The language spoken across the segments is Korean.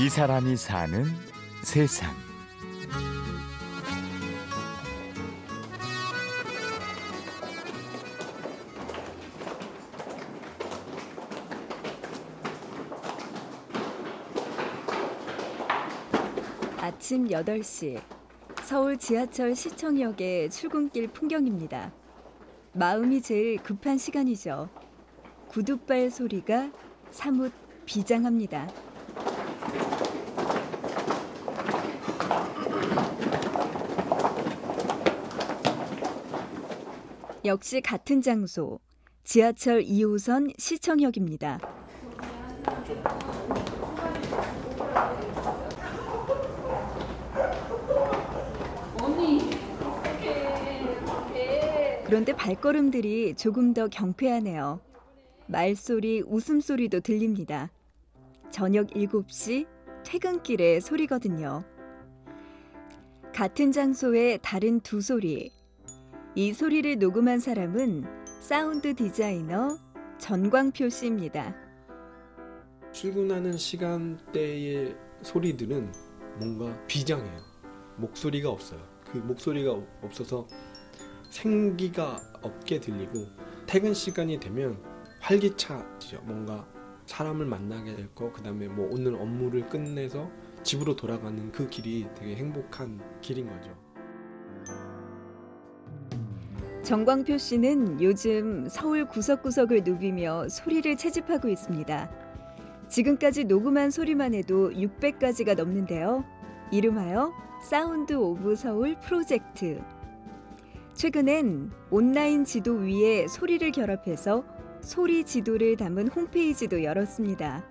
이 사람이 사는 세상. 아침 8시 서울 지하철 시청역의 출근길 풍경입니다. 마음이 제일 급한 시간이죠. 구둣발 소리가 사뭇 비장합니다. 역시 같은 장소 지하철 2호선 시청역입니다. 그런데 발걸음들이 조금 더 경쾌하네요. 말소리, 웃음소리도 들립니다. 저녁 7시 퇴근길의 소리거든요. 같은 장소에 다른 두 소리. 이 소리를 녹음한 사람은 사운드 디자이너 전광표 씨입니다. 출근하는 시간대의 소리들은 뭔가 비장해요. 목소리가 없어요. 그 목소리가 없어서 생기가 없게 들리고 퇴근 시간이 되면 활기차죠. 뭔가 사람을 만나게 될 거, 그 다음에 뭐 오늘 업무를 끝내서 집으로 돌아가는 그 길이 되게 행복한 길인 거죠. 정광표 씨는 요즘 서울 구석구석을 누비며 소리를 채집하고 있습니다. 지금까지 녹음한 소리만 해도 600가지가 넘는데요. 이름하여 Sound of Seoul 프로젝트. 최근엔 온라인 지도 위에 소리를 결합해서 소리 지도를 담은 홈페이지도 열었습니다.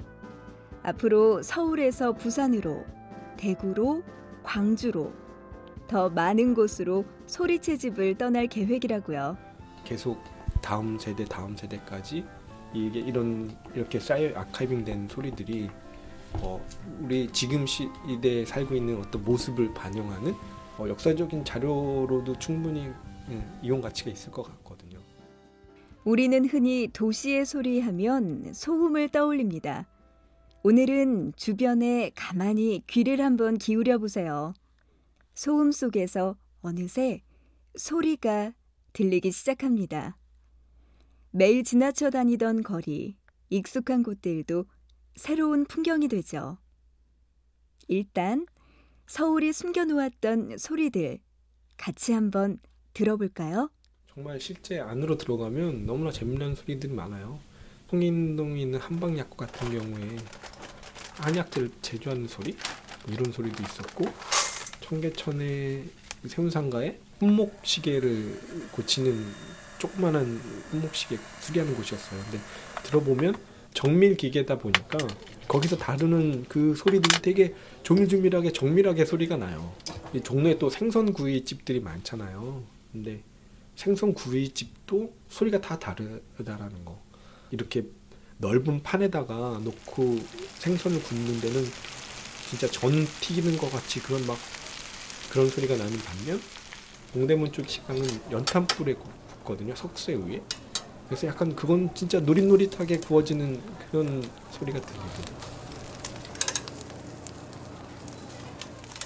앞으로 서울에서 부산으로, 대구로, 광주로, 더 많은 곳으로 소리 채집을 떠날 계획이라고요. 계속 다음 세대, 다음 세대까지 이게 이런 이렇게 쌓여 archiving된 소리들이 어, 우리 지금 시대에 살고 있는 어떤 모습을 반영하는 어, 역사적인 자료로도 충분히 예, 이용 가치가 있을 것 같거든요. 우리는 흔히 도시의 소리 하면 소음을 떠올립니다. 오늘은 주변에 가만히 귀를 한번 기울여 보세요. 소음 속에서 어느새 소리가 들리기 시작합니다. 매일 지나쳐 다니던 거리, 익숙한 곳들도 새로운 풍경이 되죠. 일단 서울이 숨겨놓았던 소리들 같이 한번 들어볼까요? 정말 실제 안으로 들어가면 너무나 재미난 소리들이 많아요. 홍인동에 있는 한방약국 같은 경우에 한약들 제조하는 소리 이런 소리도 있었고 청계천의 세운상가에 품목 시계를 고치는 조그만한 품목 시계 수리하는 곳이었어요. 근데 들어보면 정밀 기계다 보니까 거기서 다루는 그 소리들이 되게 조밀조밀하게 정밀하게 소리가 나요. 이 종로에 또 생선 구이집들이 많잖아요. 근데 생선 구이집도 소리가 다 다르다라는 거. 이렇게 넓은 판에다가 놓고 생선을 굽는 데는 진짜 전 튀기는 것 같이 그런 막 그런 소리가 나는 반면 동대문 쪽 식당은 연탄불에 굽거든요 석쇠 위에 그래서 약간 그건 진짜 노릿노릿하게 구워지는 그런 소리가 들리거든요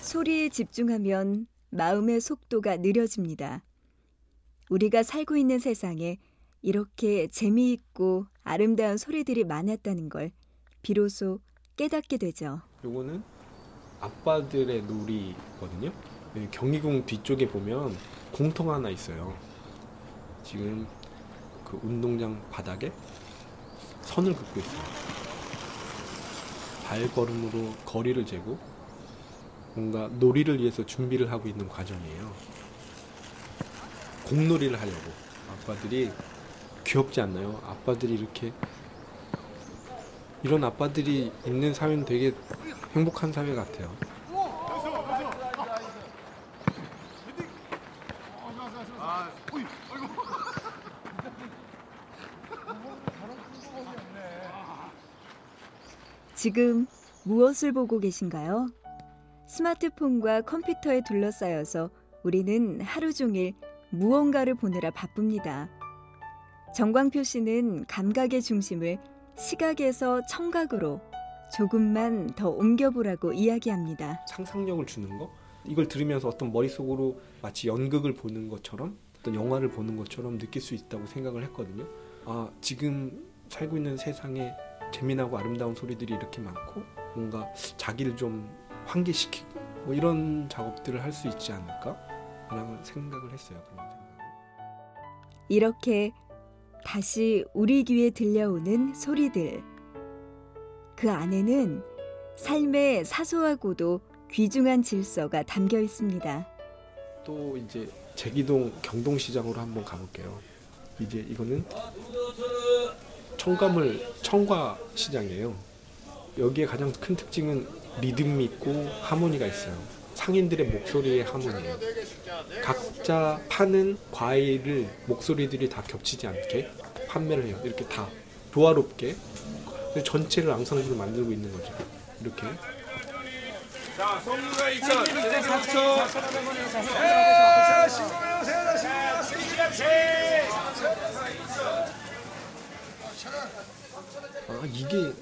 소리에 집중하면 마음의 속도가 느려집니다. 우리가 살고 있는 세상에 이렇게 재미있고 아름다운 소리들이 많았다는 걸 비로소 깨닫게 되죠. 요거는 아빠들의 놀이거든요. 경희궁 뒤쪽에 보면 공통 하나 있어요. 지금 그 운동장 바닥에 선을 긋고 있어요. 발걸음으로 거리를 재고 뭔가 놀이를 위해서 준비를 하고 있는 과정이에요. 공놀이를 하려고 아빠들이 귀엽지 않나요? 아빠들이 이렇게 이런 아빠들이 있는 사회는 되게 행복한 사회 같아요. 지금 무엇을 보고 계신가요? 스마트폰과 컴퓨터에 둘러싸여서 우리는 하루 종일 무언가를 보느라 바쁩니다. 정광표 씨는 감각의 중심을 시각에서 청각으로, 조금만 더 옮겨보라고 이야기합니다. 상상력을 주는 거 이걸 들으면서 어떤 머릿속으로 마치 연극을 보는 것처럼 어떤 영화를 보는 것처럼 느낄 수 있다고 생각을 했거든요. 아 지금 살고 있는 세상에 재미나고 아름다운 소리들이 이렇게 많고 뭔가 자기를 좀 환기시키고 뭐 이런 작업들을 할 수 있지 않을까 라는 생각을 했어요. 그런 생각을. 이렇게 다시 우리 귀에 들려오는 소리들. 그 안에는 삶의 사소하고도 귀중한 질서가 담겨 있습니다. 또 이제 제기동 경동시장으로 한번 가볼게요. 이제 이거는 청가물 청과 시장이에요. 여기에 가장 큰 특징은 리듬이 있고 하모니가 있어요. 상인들의 목소리의 하모니예요. 각자 파는 과일을 목소리들이 다 겹치지 않게 판매를 해요. 이렇게 다 조화롭게 전체를 앙상블을 만들고 있는 거죠. 이렇게 자, 송유가 2천, 대대 4천. 아 이게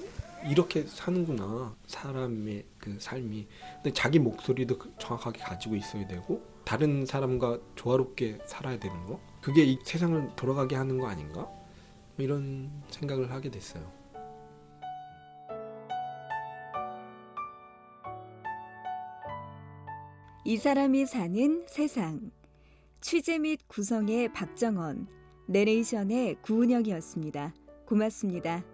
이렇게 사는구나 사람의 그 삶이. 근데 자기 목소리도 그- 정확하게 가지고 있어야 되고 다른 사람과 조화롭게 살아야 되는 거? 그게 이 세상을 돌아가게 하는 거 아닌가? 뭐 이런 생각을 하게 됐어요 이 사람이 사는 세상. 취재 및 구성의 박정원, 내레이션의 구은영이었습니다. 고맙습니다.